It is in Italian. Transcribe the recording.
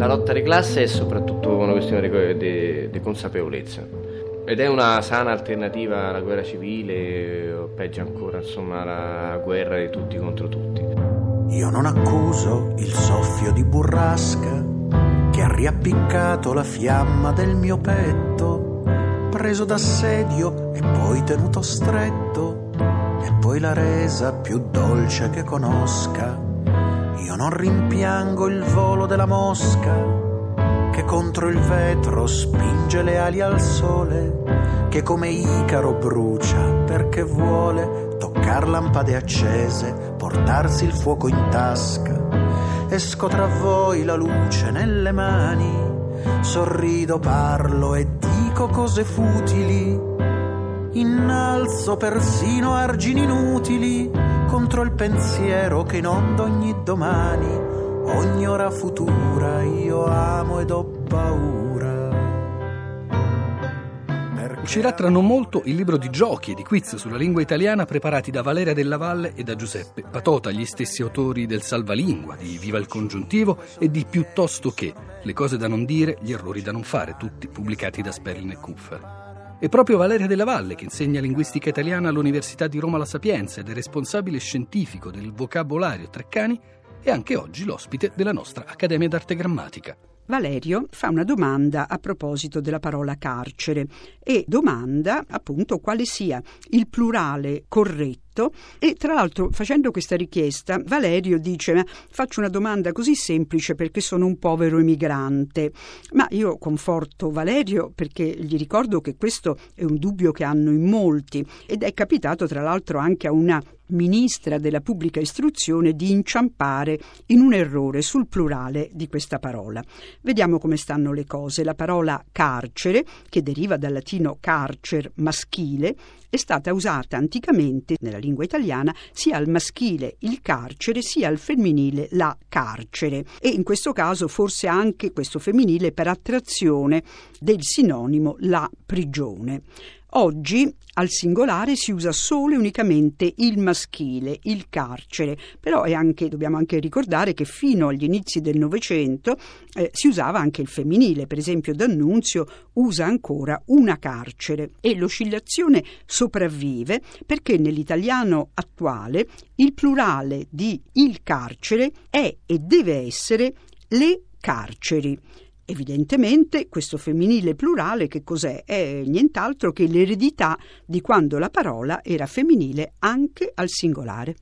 La lotta di classe è soprattutto una questione di, consapevolezza ed è una sana alternativa alla guerra civile o peggio ancora, insomma, alla guerra di tutti contro tutti. Io non accuso il soffio di burrasca che ha riappiccato la fiamma del mio petto, preso d'assedio e poi tenuto stretto, e poi la resa più dolce che conosca. Io non rimpiango il volo della mosca che contro il vetro spinge le ali al sole, che come Icaro brucia perché vuole toccar lampade accese, portarsi il fuoco in tasca. Esco tra voi la luce nelle mani, sorrido, parlo e dico cose futili. Innalzo persino argini inutili contro il pensiero che inonda ogni domani ogni ora futura io amo ed ho paura. Uscirà tra non molto il libro di giochi e di quiz sulla lingua italiana preparati da Valeria Della Valle e da Giuseppe Patota, gli stessi autori del Salvalingua, di Viva il congiuntivo e di Piuttosto che, le cose da non dire, gli errori da non fare, tutti pubblicati da Sperlin e Kuffer. È proprio Valeria Della Valle che insegna linguistica italiana all'Università di Roma La Sapienza ed è responsabile scientifico del vocabolario Treccani e anche oggi l'ospite della nostra Accademia d'Arte Grammatica. Valerio fa una domanda a proposito della parola carcere e domanda appunto quale sia il plurale corretto. E tra l'altro facendo questa richiesta Valerio dice faccio una domanda così semplice perché sono un povero emigrante ma io conforto Valerio perché gli ricordo che questo è un dubbio che hanno in molti ed è capitato tra l'altro anche a una ministra della pubblica istruzione di inciampare in un errore sul plurale di questa parola. Vediamo come stanno le cose. La parola carcere, che deriva dal latino carcer maschile, è stata usata anticamente nella lingua italiana sia al maschile il carcere sia al femminile la carcere e in questo caso forse anche questo femminile per attrazione del sinonimo la prigione. Oggi al singolare si usa solo e unicamente il maschile, il carcere, però anche, dobbiamo anche ricordare che fino agli inizi del Novecento eh, si usava anche il femminile, per esempio D'Annunzio usa ancora una carcere. E l'oscillazione sopravvive perché nell'italiano attuale il plurale di il carcere è e deve essere le carceri. Evidentemente questo femminile plurale che cos'è? È nient'altro che l'eredità di quando la parola era femminile anche al singolare.